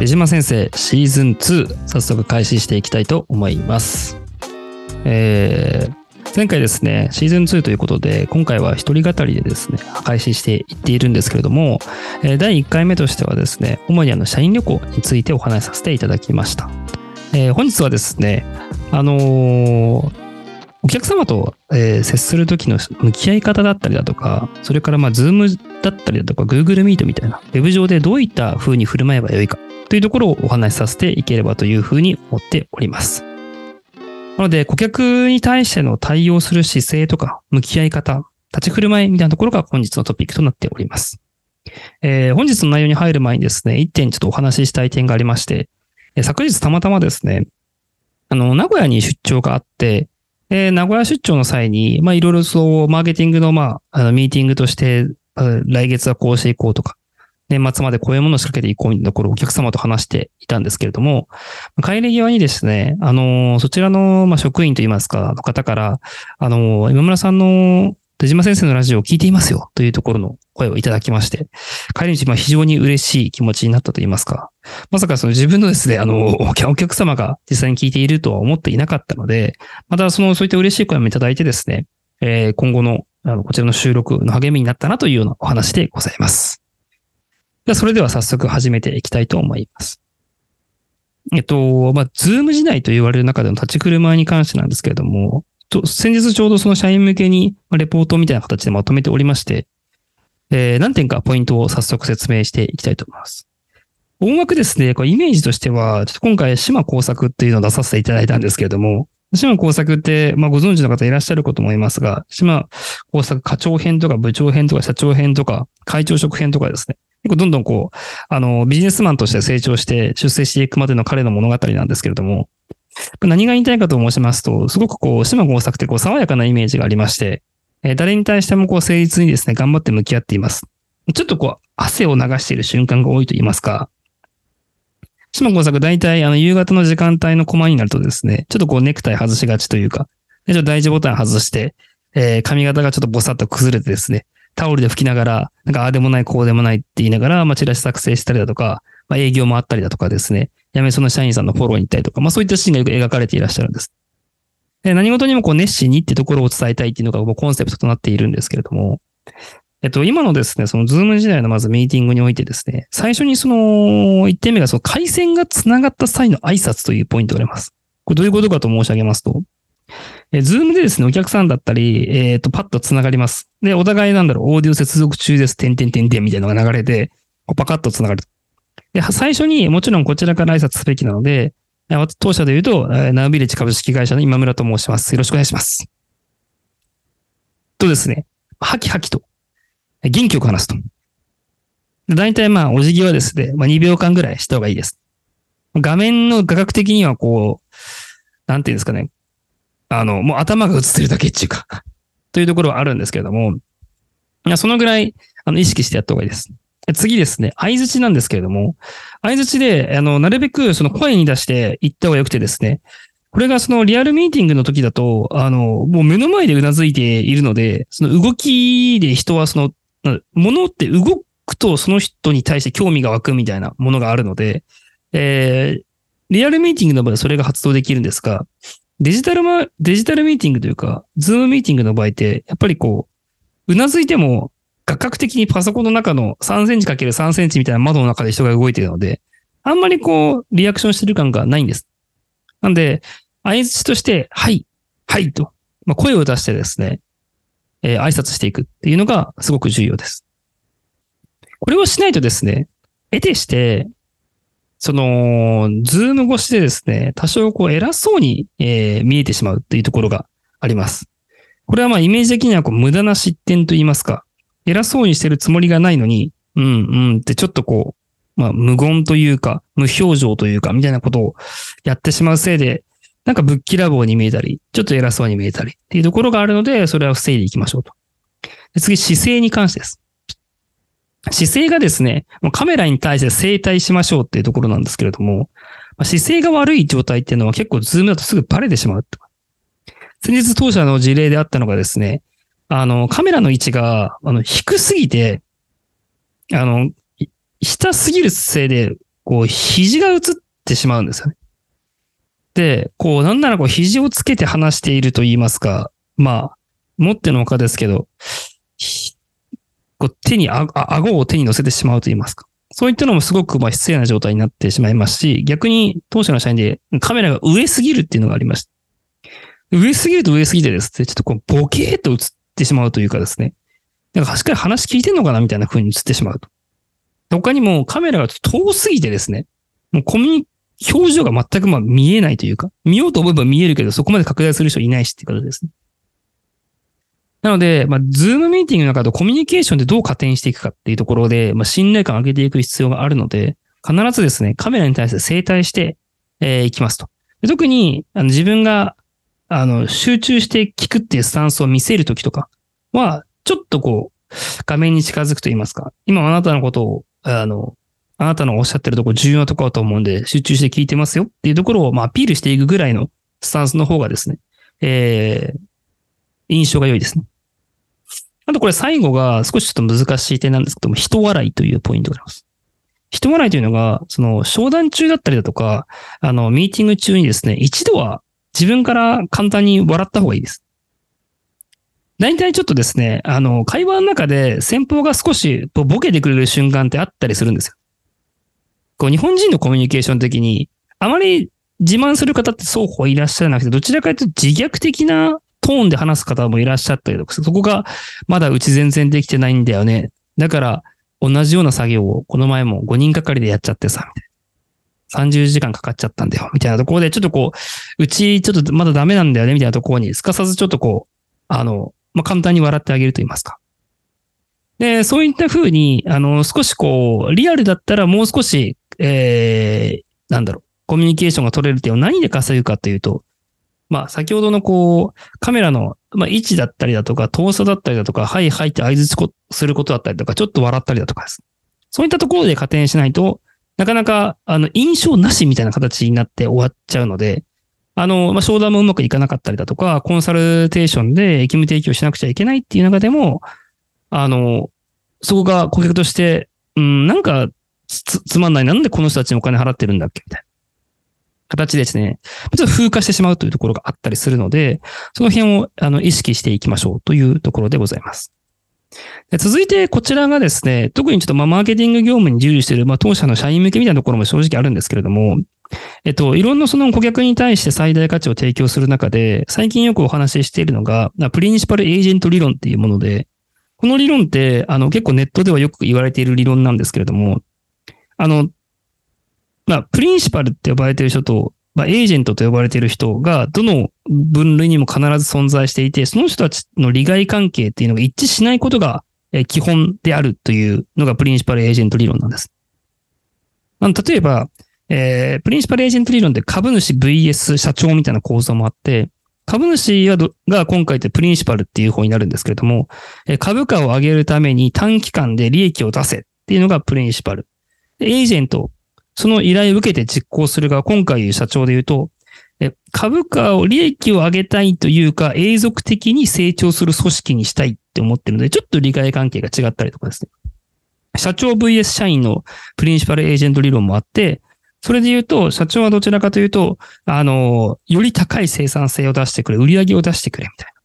出島先生シーズン2早速開始していきたいと思います。えー前回ですね、シーズン2ということで、今回は一人語りでですね、開始していっているんですけれども、第1回目としてはですね、主にあの社員旅行についてお話しさせていただきました。えー本日はですね、あのーお客様と、えー接する時の向き合い方だったりだとか、それからまあ、ズームだったりだとか、Google Meet みたいな、ウェブ上でどういった風に振る舞えばよいかというところをお話しさせていければというふうに思っております。なので、顧客に対しての対応する姿勢とか、向き合い方、立ち振る舞いみたいなところが本日のトピックとなっております。えー本日の内容に入る前にですね、一点ちょっとお話ししたい点がありまして、えー昨日たまたまですね、あの、名古屋に出張があって、えー名古屋出張の際に、まあ、いろいろそう、マーケティングの、まあ、あの、ミーティングとして、来月はこうしていこうとか、年末までこういうものを仕掛けていこうみたいなところをお客様と話していたんですけれども、帰り際にですね、あのそちらの、ま、職員といいますか、の方から、あの今村さんの出島先生のラジオを聞いていますよというところの声をいただきまして、帰り道、ま、非常に嬉しい気持ちになったといいますか、まさかその自分のですね、あの、お客お客様が実際に聞いているとは思っていなかったので、またその、そういった嬉しい声もいただいてですね、えー今後の、あの、こちらの収録の励みになったなというようなお話でございます。でそれでは早速始めていきたいと思います。えっと、まあ、ズーム時代と言われる中での立ち振る舞いに関してなんですけれども、先日ちょうどその社員向けにレポートみたいな形でまとめておりまして、えー何点かポイントを早速説明していきたいと思います。音楽ですね、これイメージとしては、ちょっと今回島工作っていうのを出させていただいたんですけれども、島工作って、まあ、ご存知の方いらっしゃるかと思いますが、島工作課長編とか部長編とか社長編とか会長職編とかですね、どんどんこう、あの、ビジネスマンとして成長して出世していくまでの彼の物語なんですけれども、何が言いたいかと申しますと、すごくこう、島工作ってこう、爽やかなイメージがありまして、え誰に対してもこう、誠実にですね、頑張って向き合っています。ちょっとこう、汗を流している瞬間が多いと言いますか、島耕作大体あの、夕方の時間帯のコマになるとですね、ちょっとこう、ネクタイ外しがちというか、ちょっと第一ボタン外して、えー髪型がちょっとボサッと崩れてですね、タオルで拭きながら、なんかああでもない、こうでもないって言いながら、まあ、チラシ作成したりだとか、まあ、営業もあったりだとかですね、辞めその社員さんのフォローに行ったりとか、まあそういったシーンがよく描かれていらっしゃるんです。で何事にもこう熱心にってところを伝えたいっていうのがもうコンセプトとなっているんですけれども、えっと、今のですね、そのズーム時代のまずミーティングにおいてですね、最初にその、一点目がその回線が繋がった際の挨拶というポイントがあります。これどういうことかと申し上げますと、え、ズームでですね、お客さんだったり、えっ、と、パッと繋がります。で、お互いなんだろう、オーディオ接続中です、点々点々みたいなのが流れて、こうパカッと繋がる。で、最初にもちろんこちらから挨拶すべきなので、当社で言うと、ナウビレッジ株式会社の今村と申します。よろしくお願いします。とですね、ハキハキと、元気よく話すと。で大体まあ、お辞儀はですね、まあ2秒間ぐらいした方がいいです。画面の画角的にはこう、なんていうんですかね、あの、もう頭が映ってるだけっていうか、というところはあるんですけれども、そのぐらい、あの、意識してやった方がいいです。次ですね、相槌なんですけれども、相槌で、あの、なるべくその声に出して言った方がよくてですね、これがそのリアルミーティングの時だと、あの、もう目の前でうなずいているので、その動きで人はその、な物って動くとその人に対して興味が湧くみたいなものがあるので、えー、リアルミーティングの場合はそれが発動できるんですが、デジタルま、デジタルミーティングというか、ズームミーティングの場合って、やっぱりこう、うなずいても、画角的にパソコンの中の3センチ ×3 センチみたいな窓の中で人が動いているので、あんまりこう、リアクションしてる感がないんです。なんで、相槌として、はい、はいと、まあ、声を出してですね、えー挨拶していくっていうのがすごく重要です。これをしないとですね、得てして、その、ズーム越しでですね、多少こう偉そうに、えー見えてしまうっていうところがあります。これはまあイメージ的にはこう無駄な失点と言いますか、偉そうにしてるつもりがないのに、うんうんってちょっとこう、まあ無言というか、無表情というか、みたいなことをやってしまうせいで、なんかぶっきらぼうに見えたり、ちょっと偉そうに見えたりっていうところがあるので、それは防いでいきましょうと。次、姿勢に関してです。姿勢がですね、カメラに対して正対しましょうっていうところなんですけれども、姿勢が悪い状態っていうのは結構ズームだとすぐバレてしまう。先日当社の事例であったのがですね、あの、カメラの位置が、あの、低すぎて、あの、下すぎるせいで、こう、肘が映ってしまうんですよね。で、こう、なんならこう、肘をつけて話していると言いますか、まあ、持ってのほかですけど、こう手にあ、あ、顎を手に乗せてしまうと言いますか。そういったのもすごくまあ失礼な状態になってしまいますし、逆に当社の社員でカメラが上すぎるっていうのがありました。上すぎると上すぎてですね、ちょっとこうボケーっと映ってしまうというかですね。なんかしっかり話聞いてんのかなみたいな風に映ってしまうと。他にもカメラが遠すぎてですね、もうコミュニ、表情が全くまあ見えないというか、見ようと思えば見えるけど、そこまで拡大する人いないしっていうことですね。なので、まあ、ズームミーティングの中とコミュニケーションでどう加点していくかっていうところで、まあ、信頼感を上げていく必要があるので、必ずですね、カメラに対して正対して、えー、いきますと。特に、あの自分が、あの、集中して聞くっていうスタンスを見せるときとかは、ちょっとこう、画面に近づくと言いますか、今あなたのことを、あの、あなたのおっしゃってるとこ重要なとこだと思うんで、集中して聞いてますよっていうところを、まあ、アピールしていくぐらいのスタンスの方がですね、えー、印象が良いですね。あとこれ最後が少しちょっと難しい点なんですけども、人笑いというポイントがあります。人笑いというのが、その商談中だったりだとか、あの、ミーティング中にですね、一度は自分から簡単に笑った方がいいです。大体ちょっとですね、あの、会話の中で先方が少しボケてくれる瞬間ってあったりするんですよ。こう、日本人のコミュニケーション的に、あまり自慢する方って双方いらっしゃらなくて、どちらかというと自虐的なトーンで話す方もいらっしゃったりとか、そこがまだうち全然できてないんだよね。だから、同じような作業をこの前も5人がかりでやっちゃってさ、30時間かかっちゃったんだよ、みたいなところで、ちょっとこう、うちちょっとまだダメなんだよね、みたいなところに、すかさずちょっとこう、あの、まあ、簡単に笑ってあげると言いますか。で、そういった風に、あの、少しこう、リアルだったらもう少し、えー、なんだろう、コミュニケーションが取れる点を何で稼ぐかというと、まあ、先ほどのこう、カメラの、まあ、位置だったりだとか、遠さだったりだとか、はいはいって合図することだったりとか、ちょっと笑ったりだとかです。そういったところで加点しないと、なかなか、あの、印象なしみたいな形になって終わっちゃうので、あの、まあ、商談もうまくいかなかったりだとか、コンサルテーションで役務提供しなくちゃいけないっていう中でも、あの、そこが顧客として、うん、なんかつ、つまんない。なんでこの人たちにお金払ってるんだっけ？みたいな。形ですね、ちょっと風化してしまうというところがあったりするので、その辺をあの意識していきましょうというところでございます。続いて、こちらがですね、特にちょっとまマーケティング業務に従事している、まあ、当社の社員向けみたいなところも正直あるんですけれども、えっと、いろんなその顧客に対して最大価値を提供する中で、最近よくお話ししているのが、プリンシパルエージェント理論っていうもので、この理論って、あの、結構ネットではよく言われている理論なんですけれども、あの、まあ、プリンシパルって呼ばれてる人と、まあ、エージェントと呼ばれてる人が、どの分類にも必ず存在していて、その人たちの利害関係っていうのが一致しないことが基本であるというのがプリンシパルエージェント理論なんです。例えば、えー、プリンシパルエージェント理論で株主 VS 社長みたいな構造もあって、株主が今回ってプリンシパルっていう方になるんですけれども、え株価を上げるために短期間で利益を出せっていうのがプリンシパル。エージェントその依頼を受けて実行するが、今回社長で言うと、株価を利益を上げたいというか、永続的に成長する組織にしたいって思ってるので、ちょっと利害関係が違ったりとかですね。社長 VS 社員のプリンシパルエージェント理論もあって、それで言うと、社長はどちらかというと、あの、より高い生産性を出してくれ、売り上げを出してくれ、みたいな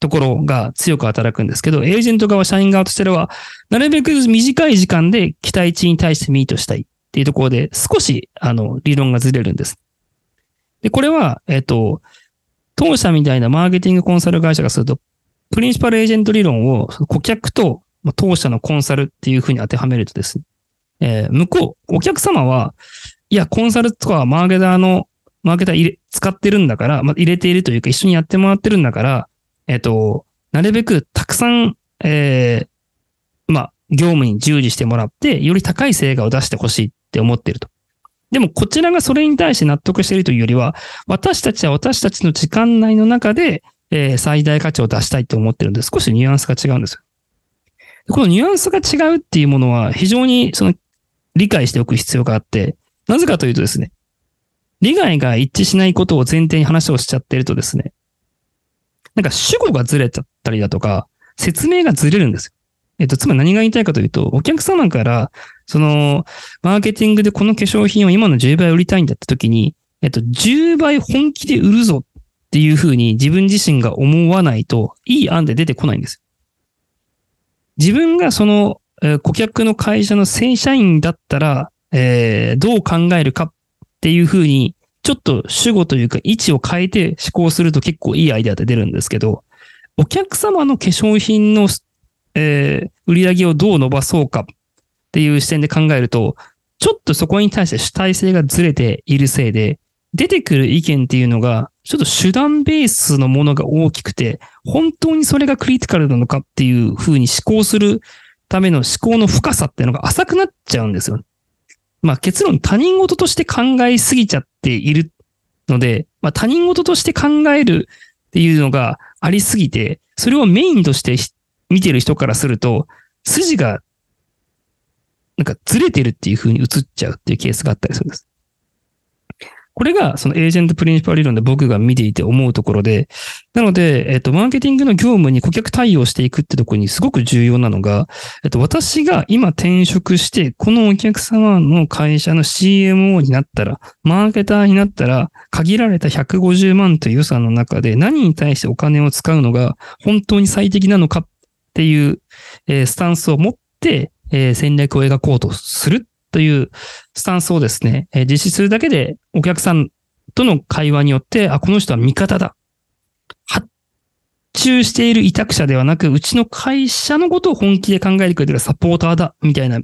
ところが強く働くんですけど、エージェント側、社員側としては、なるべく短い時間で期待値に対してミートしたい。っていうところで少し、あの、理論がずれるんです。で、これは、えっ、と、当社みたいなマーケティングコンサル会社がすると、プリンシパルエージェント理論を顧客と当社のコンサルっていうふうに当てはめるとですね、えー、向こう、お客様は、いや、コンサルとかはマーケターの、マーケター入れ、使ってるんだから、まあ、入れているというか一緒にやってもらってるんだから、えっ、と、なるべくたくさん、えー、まあ、業務に従事してもらって、より高い成果を出してほしいって思ってると。でも、こちらがそれに対して納得しているというよりは、私たちは私たちの時間内の中で、えー、最大価値を出したいと思ってるんで、少しニュアンスが違うんですよ。このニュアンスが違うっていうものは、非常にその理解しておく必要があって、なぜかというとですね、利害が一致しないことを前提に話をしちゃってるとですね、なんか主語がずれちゃったりだとか、説明がずれるんですよ。えっと、つまり何が言いたいかというと、お客様から、その、マーケティングでこの化粧品を今の10倍売りたいんだって時に、えっと、10倍本気で売るぞっていうふうに自分自身が思わないと、いい案で出てこないんです。自分がその、えー、顧客の会社の正社員だったら、えー、どう考えるかっていうふうに、ちょっと主語というか位置を変えて思考すると結構いいアイデアって出るんですけど、お客様の化粧品の、えー、売り上げをどう伸ばそうかっていう視点で考えると、ちょっとそこに対して主体性がずれているせいで、出てくる意見っていうのが、ちょっと手段ベースのものが大きくて、本当にそれがクリティカルなのかっていうふうに思考するための思考の深さっていうのが浅くなっちゃうんですよ。まあ結論他人事として考えすぎちゃっているので、まあ他人事として考えるっていうのがありすぎて、それをメインとして見てる人からすると、筋がなんかずれてるっていう風に映っちゃうっていうケースがあったりするんです。これがそのエージェントプリンシパル理論で僕が見ていて思うところで、なので、えっと、マーケティングの業務に顧客対応していくってところにすごく重要なのが、えっと、私が今転職して、このお客様の会社の CMO になったら、マーケターになったら、限られた150万という予算の中で何に対してお金を使うのが本当に最適なのかっっていう、え、スタンスを持って、え、戦略を描こうとするというスタンスをですね、え実施するだけでお客さんとの会話によって、あ、この人は味方だ。発注している委託者ではなく、うちの会社のことを本気で考えてくれてるサポーターだ、みたいな、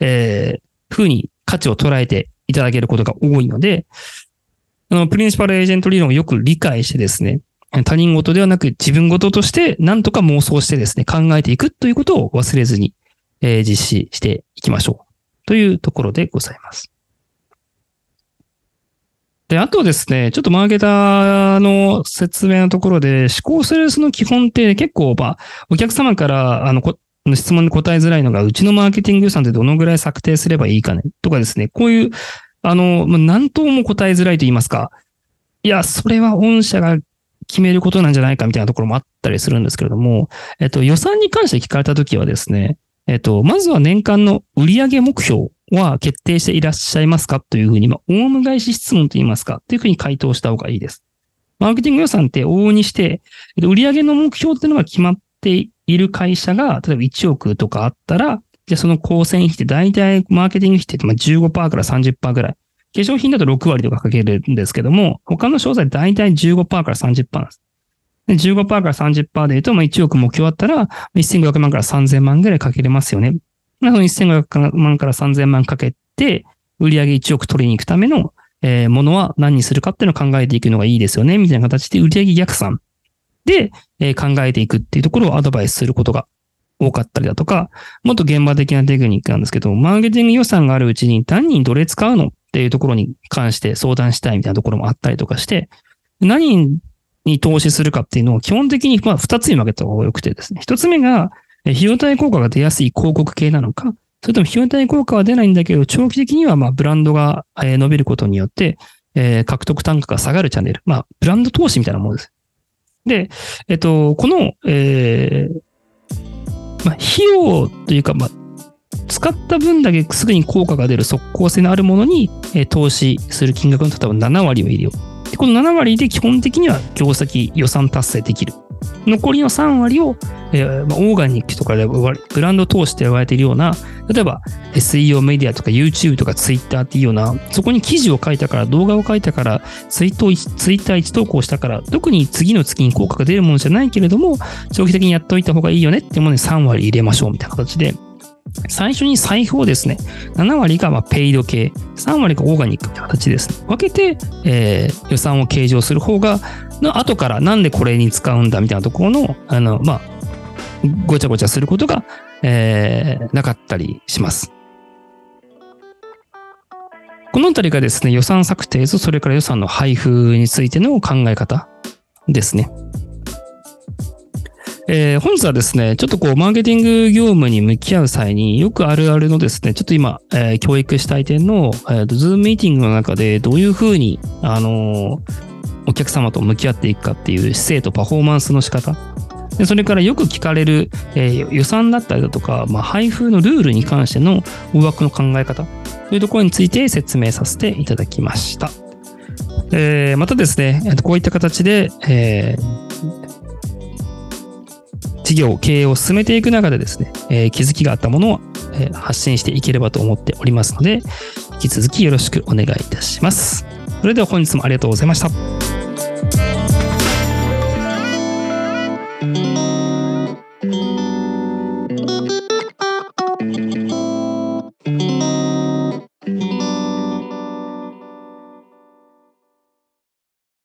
えー、風に価値を捉えていただけることが多いので、あの、プリンシパルエージェント理論をよく理解してですね、他人事ではなく自分事として何とか妄想してですね、考えていくということを忘れずに、えー、実施していきましょう。というところでございます。で、あとですね、ちょっとマーケターの説明のところで、思考するその基本って結構、まあ、お客様から、あの、質問に答えづらいのが、うちのマーケティング予算ってどのぐらい策定すればいいかねとかですね、こういう、あの、まあ、何とも答えづらいと言いますか、いや、それは御社が決めることなんじゃないかみたいなところもあったりするんですけれども、えっと、予算に関して聞かれたときはですね、えっと、まずは年間の売上目標は決定していらっしゃいますかというふうに、まあ、オウム返し質問と言いますかというふうに回答した方がいいです。マーケティング予算って往々にして、売上の目標っていうのが決まっている会社が、例えば1億とかあったら、じゃあその構成費って大体マーケティング費って15%から30%ぐらい。化粧品だと6割とかかけるんですけども、他の商材大体15%から30%なんです。で15%から30%で言うと、まあ、1億目標あったら、1500万から3000万ぐらいかけれますよね。その1500万から3000万かけて、売上1億取りに行くための、えー、ものは何にするかっていうのを考えていくのがいいですよね、みたいな形で売上逆算で、えー、考えていくっていうところをアドバイスすることが多かったりだとか、もっと現場的なテクニックなんですけど、マーケティング予算があるうちに何にどれ使うのっていうところに関して相談したいみたいなところもあったりとかして、何に投資するかっていうのを基本的にま2つに分けた方が良くてですね。1つ目が、費用対効果が出やすい広告系なのか、それとも費用対効果は出ないんだけど、長期的にはまあブランドが伸びることによって、え、獲得単価が下がるチャンネル。まあ、ブランド投資みたいなものです。で、えっと、この、えー、まあ、費用というか、まあ、使った分だけすぐに効果が出る即効性のあるものに、え、投資する金額の例えば7割を入れよう。で、この7割で基本的には業績予算達成できる。残りの3割を、えーまあ、オーガニックとかでブランド投資と言われているような、例えば SEO メディアとか YouTube とか Twitter っていうような、そこに記事を書いたから、動画を書いたから、ツイート、ツイッター1投稿したから、特に次の月に効果が出るものじゃないけれども、長期的にやっておいた方がいいよねってものに3割入れましょうみたいな形で、最初に財布をですね、7割がまペイド系、3割がオーガニックって形ですね。分けて、えー、予算を計上する方が、の後からなんでこれに使うんだみたいなところの、あの、まあ、ごちゃごちゃすることが、えー、なかったりします。このあたりがですね、予算策定とそれから予算の配布についての考え方ですね。えー、本日はですね、ちょっとこう、マーケティング業務に向き合う際によくあるあるのですね、ちょっと今、えー、教育したい点の、えー、ズームミーティングの中でどういうふうに、あの、お客様と向き合っていくかっていう姿勢とパフォーマンスの仕方。でそれからよく聞かれる、えー予算だったりだとか、まあ、配布のルールに関しての大枠の考え方というところについて説明させていただきました。えーまたですね、こういった形で、えー事業、経営を進めていく中でですね、えー気づきがあったものを、えー発信していければと思っておりますので、引き続きよろしくお願いいたします。それでは本日もありがとうございました。